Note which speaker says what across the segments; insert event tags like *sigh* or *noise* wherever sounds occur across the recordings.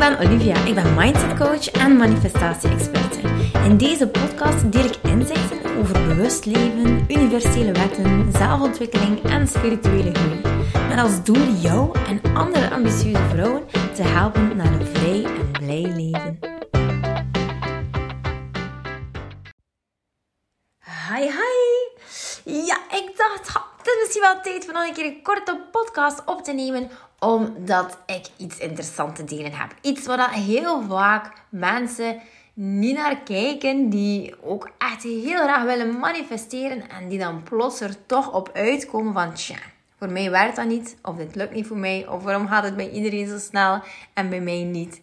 Speaker 1: ben Olivia. Ik ben mindset coach en manifestatie-experte. In deze podcast deel ik inzichten over bewust leven, universele wetten, zelfontwikkeling en spirituele groei. Met als doel jou en andere ambitieuze vrouwen te helpen naar een vrij en blij leven. Hi, hi! Ja, ik dacht, het is misschien wel tijd om nog een keer een korte podcast op te nemen omdat ik iets interessants te delen heb. Iets waar heel vaak mensen niet naar kijken, die ook echt heel graag willen manifesteren en die dan plots er toch op uitkomen van tja, voor mij werkt dat niet, of dit lukt niet voor mij, of waarom gaat het bij iedereen zo snel en bij mij niet.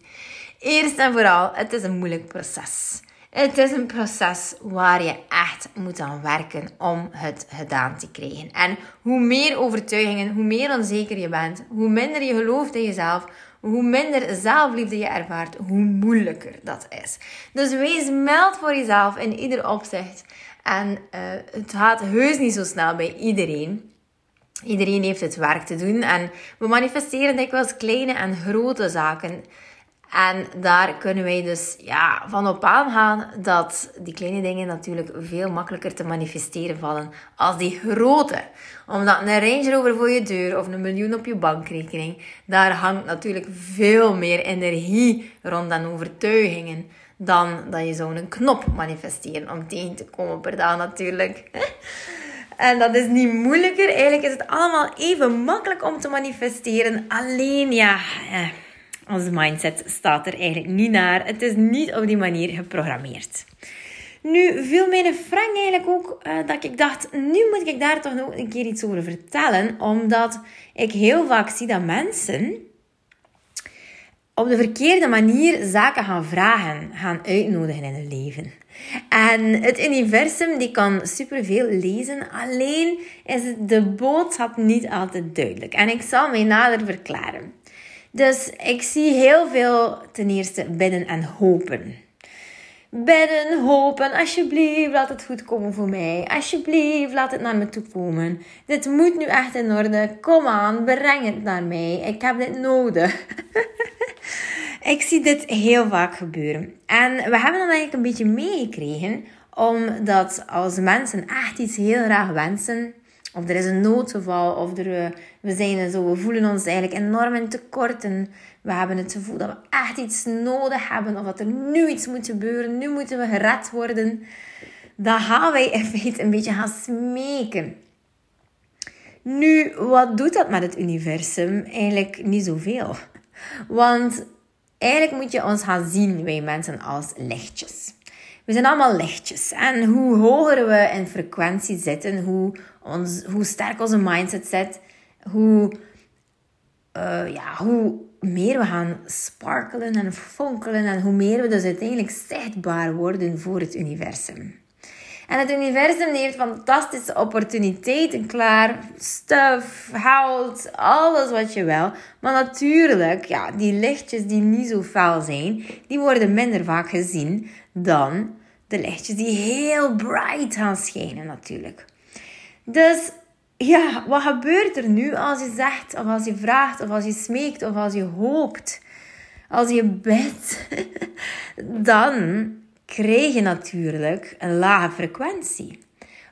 Speaker 1: Eerst en vooral, het is een moeilijk proces. Het is een proces waar je echt moet aan werken om het gedaan te krijgen. En hoe meer overtuigingen, hoe meer onzeker je bent, hoe minder je gelooft in jezelf, hoe minder zelfliefde je ervaart, hoe moeilijker dat is. Dus wees mild voor jezelf in ieder opzicht. En uh, het gaat heus niet zo snel bij iedereen. Iedereen heeft het werk te doen en we manifesteren dikwijls kleine en grote zaken. En daar kunnen wij dus ja, van op aangaan dat die kleine dingen natuurlijk veel makkelijker te manifesteren vallen als die grote. Omdat een Range Rover voor je deur of een miljoen op je bankrekening, daar hangt natuurlijk veel meer energie rond dan overtuigingen dan dat je zo'n knop manifesteren om tegen te komen per dag natuurlijk. *laughs* En dat is niet moeilijker. Eigenlijk is het allemaal even makkelijk om te manifesteren. Alleen ja, onze mindset staat er eigenlijk niet naar. Het is niet op die manier geprogrammeerd. Nu viel mijn vraag eigenlijk ook uh, dat ik dacht, nu moet ik daar toch nog een keer iets over vertellen. Omdat ik heel vaak zie dat mensen op de verkeerde manier zaken gaan vragen, gaan uitnodigen in hun leven. En het universum die kan superveel lezen, alleen is de boodschap niet altijd duidelijk. En ik zal mij nader verklaren. Dus ik zie heel veel ten eerste bidden en hopen. Bidden, hopen, alsjeblieft, laat het goed komen voor mij. Alsjeblieft, laat het naar me toe komen. Dit moet nu echt in orde. Kom aan, breng het naar mij. Ik heb dit nodig. *laughs* ik zie dit heel vaak gebeuren. En we hebben dan eigenlijk een beetje meegekregen, omdat als mensen echt iets heel graag wensen, of er is een noodgeval, of er, eh, we zijn zo, we voelen ons eigenlijk enorm in tekort. En we hebben het gevoel dat we echt iets nodig hebben. Of dat er nu iets moet gebeuren. Nu moeten we gered worden. Dan gaan wij in feite een beetje gaan smeken. Nu, wat doet dat met het universum? Eigenlijk niet zoveel. Want eigenlijk moet je ons gaan zien, wij mensen, als lichtjes. We zijn allemaal lichtjes. En hoe hoger we in frequentie zitten, hoe, ons, hoe sterk onze mindset zit, hoe, uh, ja, hoe meer we gaan sparkelen en fonkelen en hoe meer we dus uiteindelijk zichtbaar worden voor het universum. En het universum heeft fantastische opportuniteiten klaar. Stuff, hout, alles wat je wil. Maar natuurlijk, ja, die lichtjes die niet zo fel zijn, die worden minder vaak gezien dan de lichtjes die heel bright gaan schijnen natuurlijk. Dus ja, wat gebeurt er nu als je zegt, of als je vraagt, of als je smeekt, of als je hoopt, als je bidt? *laughs* Dan krijg je natuurlijk een lage frequentie.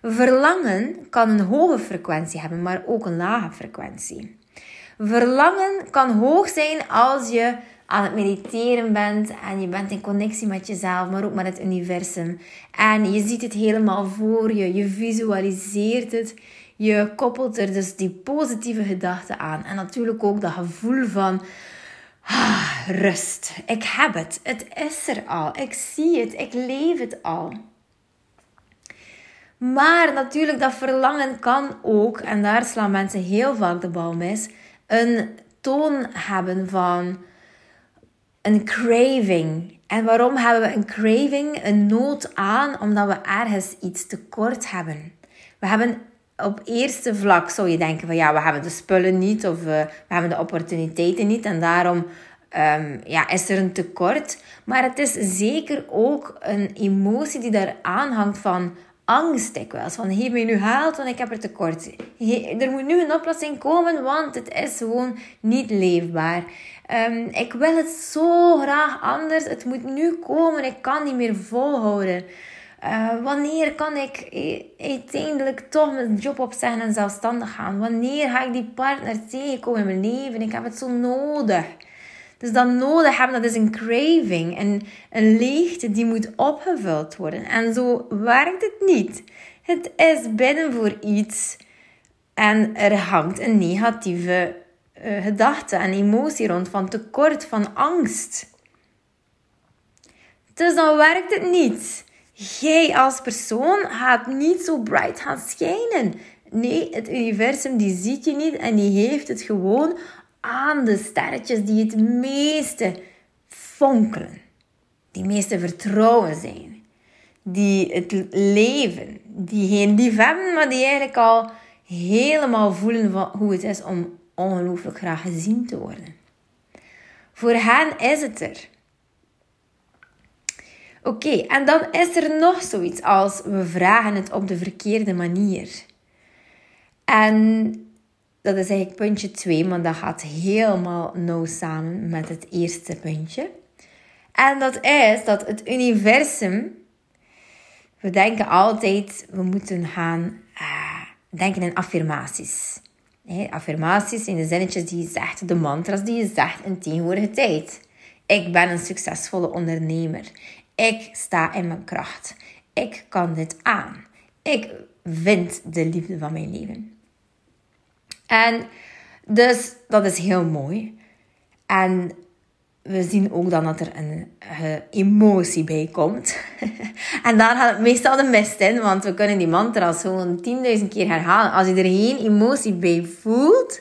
Speaker 1: Verlangen kan een hoge frequentie hebben, maar ook een lage frequentie. Verlangen kan hoog zijn als je aan het mediteren bent en je bent in connectie met jezelf, maar ook met het universum. En je ziet het helemaal voor je, je visualiseert het, je koppelt er dus die positieve gedachten aan. En natuurlijk ook dat gevoel van ah, rust. Ik heb het, het is er al, ik zie het, ik leef het al. Maar natuurlijk, dat verlangen kan ook, en daar slaan mensen heel vaak de bal mis, een toon hebben van een craving. En waarom hebben we een craving, een nood aan? Omdat we ergens iets tekort hebben. We hebben op eerste vlak zou je denken van ja, we hebben de spullen niet of we, we hebben de opportuniteiten niet en daarom um, ja, is er een tekort. Maar het is zeker ook een emotie die daar aanhangt van angst dikwijls. Van, mij nu haalt, want ik heb er tekort. er moet nu een oplossing komen, want het is gewoon niet leefbaar. Um, ik wil het zo graag anders. Het moet nu komen. Ik kan niet meer volhouden. Uh, wanneer kan ik uiteindelijk toch mijn job opzeggen en zelfstandig gaan? Wanneer ga ik die partner tegenkomen in mijn leven? Ik heb het zo nodig. Dus dat nodig hebben, dat is een craving. En een leegte die moet opgevuld worden. En zo werkt het niet. Het is binnen voor iets. En er hangt een negatieve uh, gedachte en emotie rond van tekort, van angst. Dus dan werkt het niet. Jij als persoon gaat niet zo bright gaan schijnen. Nee, het universum die ziet je niet en die heeft het gewoon aan de sterretjes die het meeste fonkelen. Die meeste vertrouwen zijn. Die het leven, die geen lief hebben, maar die eigenlijk al helemaal voelen van hoe het is om ongelooflijk graag gezien te worden. Voor hen is het er. Oké, en dan is er nog zoiets als we vragen het op de verkeerde manier. En dat is eigenlijk puntje 2, maar dat gaat helemaal nauw samen met het eerste puntje. En dat is dat het universum, we denken altijd, we moeten gaan uh, denken in affirmaties. Affirmaties in de zinnetjes die je zegt, de mantras die je zegt in tegenwoordige tijd. Ik ben een succesvolle ondernemer. Ik sta in mijn kracht. Ik kan dit aan. Ik vind de liefde van mijn leven. En dus dat is heel mooi. En we zien ook dan dat er een uh, emotie bij komt. *laughs* en daar gaat het meestal de mist in, want we kunnen die mantra zo'n 10.000 keer herhalen. Als je er geen emotie bij voelt,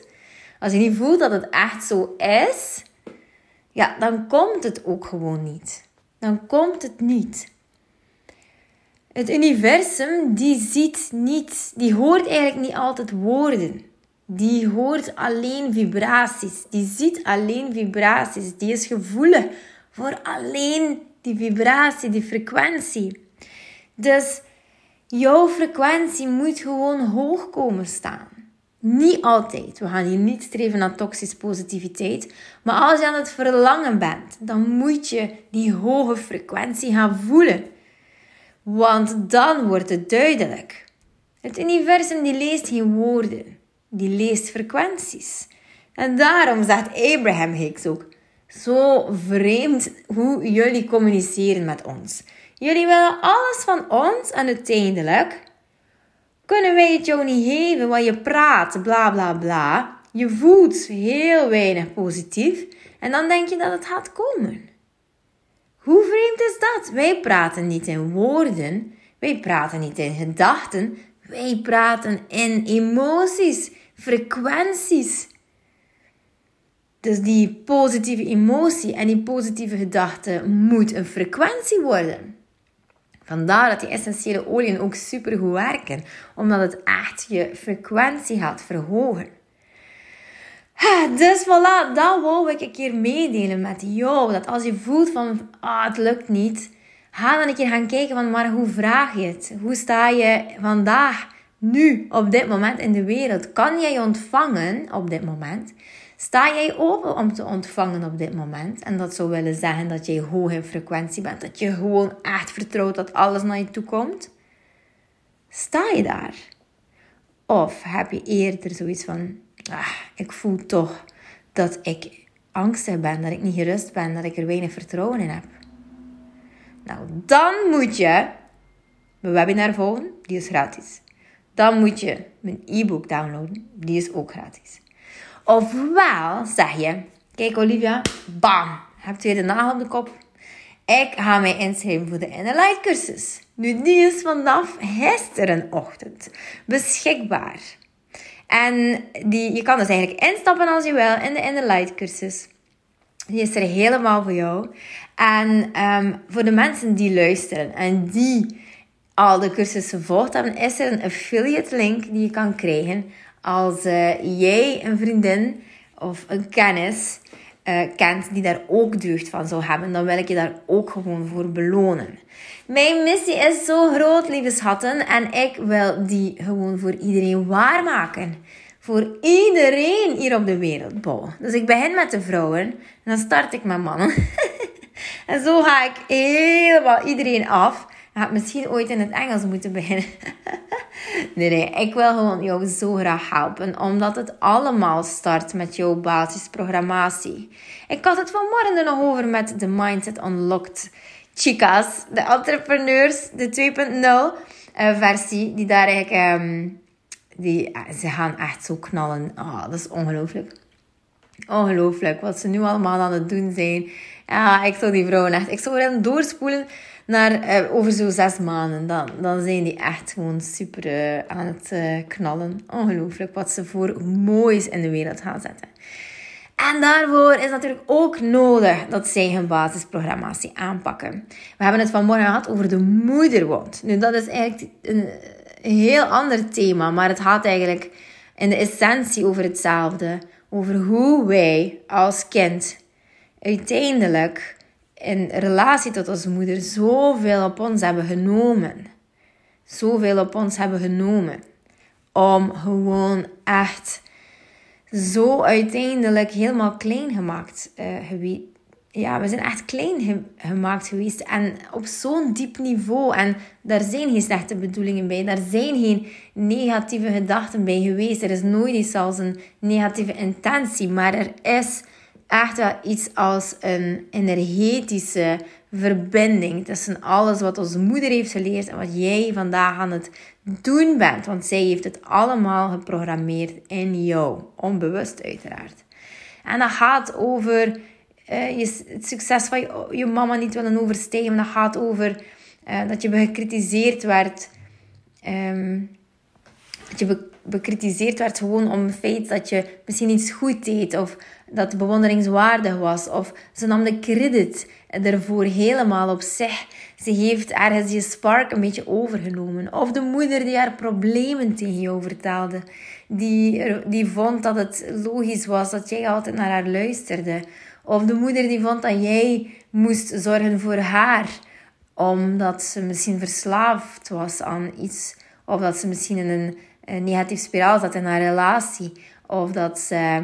Speaker 1: als je niet voelt dat het echt zo is, ja, dan komt het ook gewoon niet. Dan komt het niet. Het universum, die ziet niet, die hoort eigenlijk niet altijd woorden. Die hoort alleen vibraties. Die ziet alleen vibraties. Die is gevoelig voor alleen die vibratie, die frequentie. Dus jouw frequentie moet gewoon hoog komen staan. Niet altijd. We gaan hier niet streven naar toxische positiviteit. Maar als je aan het verlangen bent, dan moet je die hoge frequentie gaan voelen. Want dan wordt het duidelijk. Het universum die leest geen woorden die leest frequenties. En daarom zegt Abraham Hicks ook, zo vreemd hoe jullie communiceren met ons. Jullie willen alles van ons en uiteindelijk kunnen wij het jou niet geven wat je praat, bla bla bla. Je voelt heel weinig positief en dan denk je dat het gaat komen. Hoe vreemd is dat? Wij praten niet in woorden, wij praten niet in gedachten, wij praten in emoties frequenties. Dus die positieve emotie en die positieve gedachte moet een frequentie worden. Vandaar dat die essentiële oliën ook super goed werken, omdat het echt je frequentie gaat verhogen. Dus voilà, dat wou ik een keer meedelen met jou. Dat als je voelt van, ah, het lukt niet, ga dan een keer gaan kijken van, maar hoe vraag je het? Hoe sta je vandaag nu, op dit moment in de wereld? Kan jij ontvangen op dit moment? Sta jij open om te ontvangen op dit moment? En dat zou willen zeggen dat jij hoog in frequentie bent. Dat je gewoon echt vertrouwt dat alles naar je toe komt. Sta je daar? Of heb je eerder zoiets van, ah, ik voel toch dat ik angstig ben, dat ik niet gerust ben, dat ik er weinig vertrouwen in heb. Nou, dan moet je mijn webinar volgen, die is gratis dan moet je mijn e-book downloaden. Die is ook gratis. Ofwel zeg je, kijk Olivia, bam, heb je de nagel op de kop. Ik ga mij inschrijven voor de Inner Light cursus. Nu, die is vanaf gisterenochtend beschikbaar. En die, je kan dus eigenlijk instappen als je wil in de Inner Light cursus. Die is er helemaal voor jou. En ehm, voor de mensen die luisteren en die al de cursussen volgt, dan is er een affiliate link die je kan krijgen als uh, jij een vriendin of een kennis uh, kent die daar ook deugd van zou hebben, dan wil ik je daar ook gewoon voor belonen. Mijn missie is zo groot, lieve schatten, en ik wil die gewoon voor iedereen waarmaken. Voor iedereen hier op de wereld. Dus ik begin met de vrouwen en dan start ik met mannen. *laughs* en zo ga ik helemaal iedereen af. Ik ga misschien ooit in het Engels moeten beginnen. *laughs* nee, nee, ik wil gewoon jou zo graag helpen, omdat het allemaal start met jouw basisprogrammatie. Ik had het vanmorgen nog over met de Mindset Unlocked chicas, de entrepreneurs, de 2.0 uh, versie, die daar eigenlijk, um, die, uh, ze gaan echt zo knallen. Oh, dat is ongelooflijk. Ongelooflijk wat ze nu allemaal aan het doen zijn. Ja, ik zou die vrouwen echt, ik zou hen doorspoelen naar uh, over zo'n zes maanden. Dan, dan zijn die echt gewoon super uh, aan het knallen. Ongelooflijk wat ze voor moois in de wereld gaan zetten. En daarvoor is natuurlijk ook nodig dat zij hun basisprogrammatie aanpakken. We hebben het vanmorgen gehad over de moederwond. Nu, dat is eigenlijk een heel ander thema, maar het gaat eigenlijk in de essentie over hetzelfde. Over hoe wij als kind uiteindelijk in relatie tot onze moeder zoveel op ons hebben genomen. Zoveel op ons hebben genomen. Om gewoon echt zo uiteindelijk helemaal klein gemaakt uh, Ja, we zijn echt klein gemaakt geweest. En op zo'n diep niveau. En daar zijn geen slechte bedoelingen bij. Daar zijn geen negatieve gedachten bij geweest. Er is nooit iets als een negatieve intentie. Maar er is echt wel iets als een energetische verbinding tussen alles wat onze moeder heeft geleerd en wat jij vandaag aan het doen bent. Want zij heeft het allemaal geprogrammeerd in jou, onbewust uiteraard. En dat gaat over uh, je, het succes van je, mama niet willen overstijgen. Dat gaat over uh, dat je gecritiseerd werd. Um, dat je bekritiseerd werd gewoon om het feit dat je misschien iets goed deed of dat bewonderingswaardig was of ze nam de credit ervoor helemaal op zich. Ze heeft ergens je spark een beetje overgenomen. Of de moeder die haar problemen tegen jou vertelde, die, die vond dat het logisch was dat jij altijd naar haar luisterde. Of de moeder die vond dat jij moest zorgen voor haar, omdat ze misschien verslaafd was aan iets, of dat ze misschien in een een negatief spiraal zat in haar relatie. Of dat ze,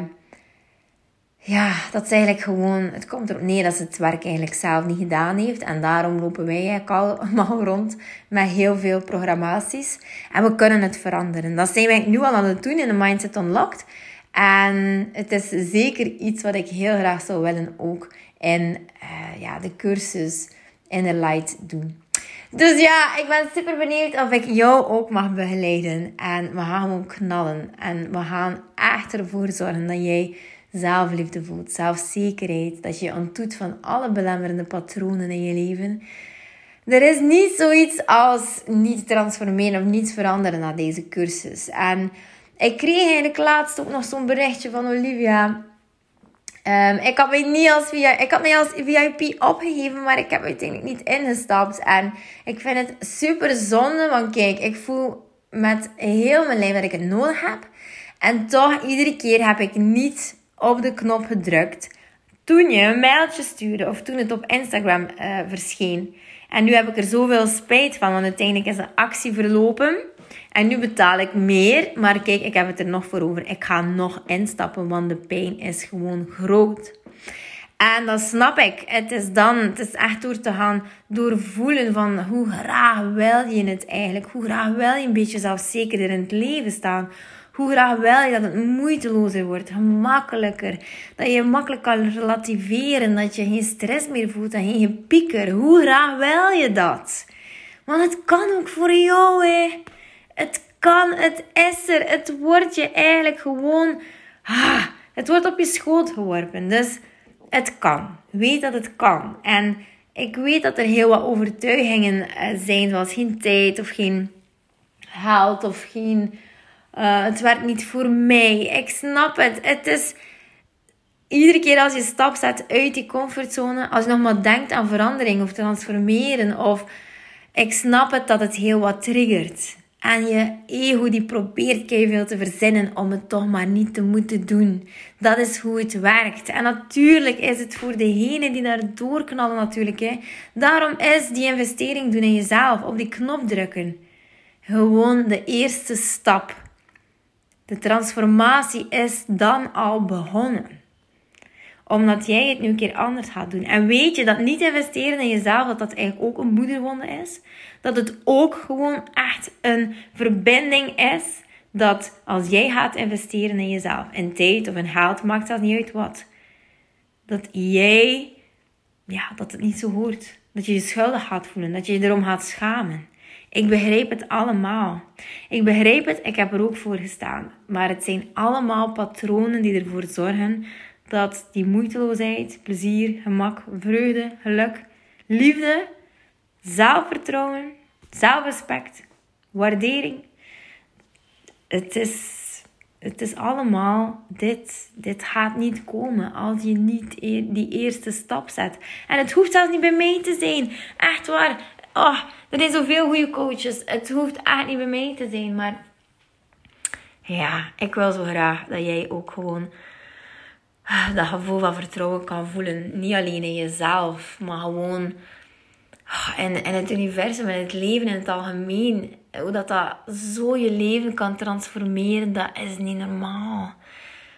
Speaker 1: ja, dat eigenlijk gewoon, het komt erop neer dat ze het werk eigenlijk zelf niet gedaan heeft. En daarom lopen wij eigenlijk *laughs* allemaal rond met heel veel programmaties. En we kunnen het veranderen. Dat zijn wij nu al aan het doen in de Mindset Unlocked. En het is zeker iets wat ik heel graag zou willen ook in uh, ja, de cursus Inner Light doen. Dus ja, ik ben super benieuwd of ik jou ook mag begeleiden. En we gaan gewoon knallen. En we gaan echt ervoor zorgen dat jij zelfliefde voelt, zelfzekerheid. Dat je ontdoet van alle belemmerende patronen in je leven. Er is niet zoiets als niet transformeren of niets veranderen na deze cursus. En ik kreeg eigenlijk laatst ook nog zo'n berichtje van Olivia. Um, ik, had mij niet als via, ik had mij als VIP opgegeven, maar ik heb uiteindelijk niet ingestapt. En ik vind het super zonde, want kijk, ik voel met heel mijn lijf dat ik het nodig heb. En toch, iedere keer heb ik niet op de knop gedrukt toen je een mailtje stuurde of toen het op Instagram uh, verscheen. En nu heb ik er zoveel spijt van, want uiteindelijk is de actie verlopen. En nu betaal ik meer, maar kijk, ik heb het er nog voor over. Ik ga nog instappen, want de pijn is gewoon groot. En dat snap ik. Het is dan, het is echt door te gaan doorvoelen van hoe graag wil je het eigenlijk. Hoe graag wil je een beetje zelfzekerder in het leven staan. Hoe graag wil je dat het moeitelozer wordt, gemakkelijker. Dat je makkelijk kan relativeren, dat je geen stress meer voelt en geen pieker. Hoe graag wil je dat? Want het kan ook voor jou, hè. Het kan, het is er. Het wordt je eigenlijk gewoon. Ah, het wordt op je schoot geworpen. Dus het kan. Weet dat het kan. En ik weet dat er heel wat overtuigingen eh, zijn, zoals geen tijd of geen geld of geen. Uh, het werkt niet voor mij. Ik snap het. Het is iedere keer als je stap zet uit die comfortzone, als je nog maar denkt aan verandering of transformeren, of ik snap het dat het heel wat triggert. En je ego die probeert veel te verzinnen om het toch maar niet te moeten doen. Dat is hoe het werkt. En natuurlijk is het voor degene die daar doorknallen natuurlijk. Hè. Daarom is die investering doen in jezelf. Op die knop drukken. Gewoon de eerste stap. De transformatie is dan al begonnen omdat jij het nu een keer anders gaat doen. En weet je dat niet investeren in jezelf, dat dat eigenlijk ook een moederwonde is. Dat het ook gewoon echt een verbinding is. Dat als jij gaat investeren in jezelf, in tijd of in geld, maakt dat niet uit wat. Dat jij, ja, dat het niet zo hoort. Dat je je schuldig gaat voelen, dat je je erom gaat schamen. Ik begrijp het allemaal. Ik begrijp het, ik heb er ook voor gestaan. Maar het zijn allemaal patronen die ervoor zorgen dat die moeiteloosheid, plezier, gemak, vreugde, geluk, liefde, zelfvertrouwen, zelfrespect, waardering. Het is, het is allemaal dit. Dit gaat niet komen als je niet die eerste stap zet. En het hoeft zelfs niet bij mij te zijn. Echt waar. Oh, er zijn zoveel goede coaches. Het hoeft echt niet bij mij te zijn. Maar ja, ik wil zo graag dat jij ook gewoon dat gevoel van vertrouwen kan voelen. Niet alleen in jezelf, maar gewoon in, in het universum, in het leven in het algemeen. Hoe dat, dat zo je leven kan transformeren, dat is niet normaal.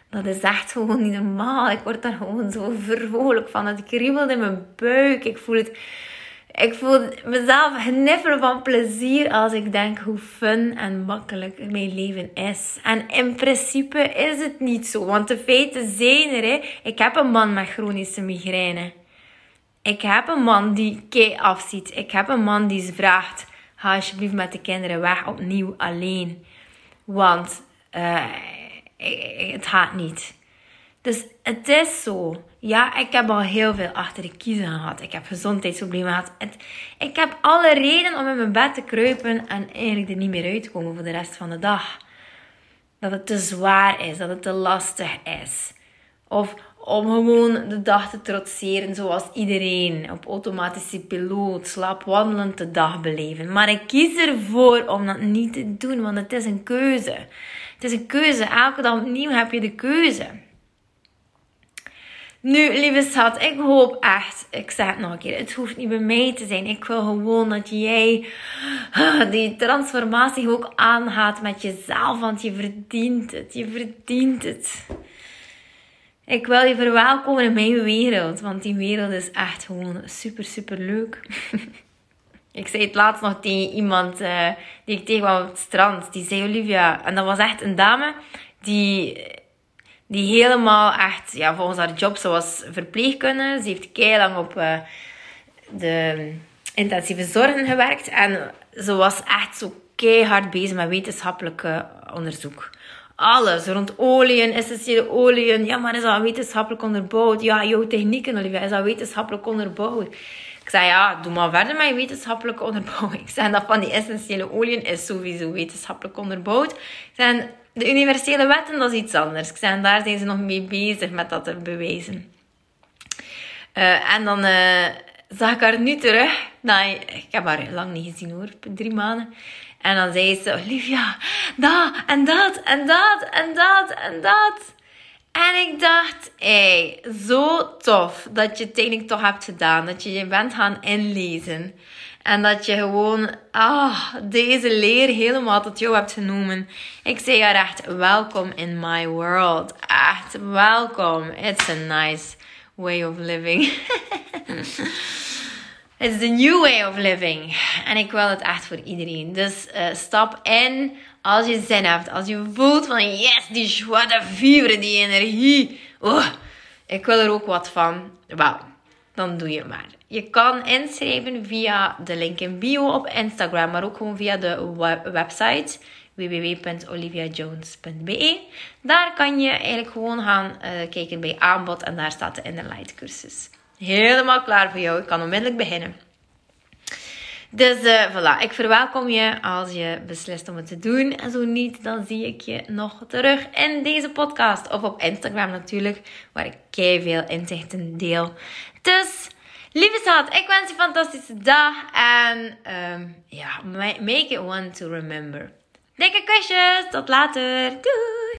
Speaker 1: Dat is echt gewoon niet normaal. Ik word daar gewoon zo vrolijk van. Het kriebelt in mijn buik. Ik voel het ik voel mezelf gniffelen van plezier als ik denk hoe fun en makkelijk mijn leven is. En in principe is het niet zo, want de feiten zijn er. Ik heb een man met chronische migraine. Ik heb een man die kei afziet. Ik heb een man die vraagt: ga alsjeblieft met de kinderen weg opnieuw alleen. Want uh, het gaat niet. Dus het is zo. Ja, ik heb al heel veel achter de kiezen gehad. Ik heb gezondheidsproblemen gehad. Ik heb alle reden om in mijn bed te kruipen en eigenlijk er niet meer uit te komen voor de rest van de dag. Dat het te zwaar is, dat het te lastig is. Of om gewoon de dag te trotseren zoals iedereen. Op automatische piloot, slaapwandelend de dag beleven. Maar ik kies ervoor om dat niet te doen, want het is een keuze. Het is een keuze. Elke dag opnieuw heb je de keuze. Nu, lieve schat, ik hoop echt, ik zeg het nog een keer, het hoeft niet bij mij te zijn. Ik wil gewoon dat jij ah, die transformatie ook aangaat met jezelf, want je verdient het. Je verdient het. Ik wil je verwelkomen in mijn wereld, want die wereld is echt gewoon super, super leuk. *laughs* ik zei het laatst nog tegen iemand uh, die ik tegenkwam op het strand. Die zei Olivia, en dat was echt een dame die die helemaal echt, ja, volgens haar job, zoals verpleegkundige. Ze heeft kei lang op uh, de intensieve zorgen gewerkt. En ze was echt zo keihard bezig met wetenschappelijk onderzoek. Alles rond oliën, essentiële oliën. Ja, maar is dat wetenschappelijk onderbouwd? Ja, jouw technieken, Olivia, is dat wetenschappelijk onderbouwd? Ik zei, ja, doe maar verder met je wetenschappelijke onderbouwing. *laughs* Ik zei, dat van die essentiële oliën is sowieso wetenschappelijk onderbouwd. Ik de universele wetten, dat is iets anders. Ik zei, daar zijn ze nog mee bezig met dat te bewijzen. Uh, en dan uh, zag ik haar nu terug. Nou, ik heb haar lang niet gezien hoor, drie maanden. En dan zei ze, Olivia, dat en dat en dat en dat en dat. En ik dacht, hey, zo tof dat je het eigenlijk toch hebt gedaan. Dat je je bent gaan inlezen. En dat je gewoon ah, deze leer helemaal tot jou hebt genomen. Ik zeg haar echt, welkom in my world. Echt, welkom. It's a nice way of living. *laughs* It's the new way of living. En ik wil het echt voor iedereen. Dus uh, stap in als je zin hebt. Als je voelt van yes, die joie de vivre, die energie. Oh, ik wil er ook wat van. Wauw, dan doe je maar. Je kan inschrijven via de link in bio op Instagram, maar ook gewoon via de website www.oliviajones.be. Daar kan je eigenlijk gewoon gaan uh, kijken bij aanbod en daar staat de Innerlight cursus. Helemaal klaar voor jou. Ik kan onmiddellijk beginnen. Dus uh, voilà, ik verwelkom je als je beslist om het te doen. En zo niet, dan zie ik je nog terug in deze podcast. Of op Instagram natuurlijk, waar ik veel inzichten deel. Dus Lieve schat, ik wens je een fantastische dag. En um, ja, make it one to remember. Dikke kusjes, tot later. Doei!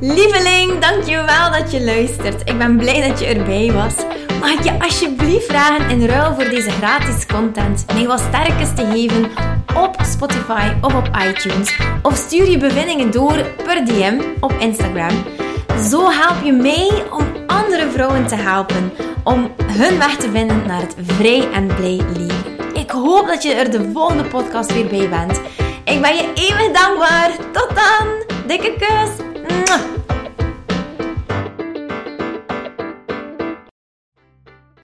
Speaker 1: Lieveling, dankjewel dat je luistert. Ik ben blij dat je erbij was. Mag ik je alsjeblieft vragen in ruil voor deze gratis content mij wat sterkes te geven op Spotify of op iTunes? Of stuur je bevindingen door per DM op Instagram. Zo help je mij om andere vrouwen te helpen om hun weg te vinden naar het vrij en blij leven. Ik hoop dat je er de volgende podcast weer bij bent. Ik ben je eeuwig dankbaar. Tot dan. Dikke kus.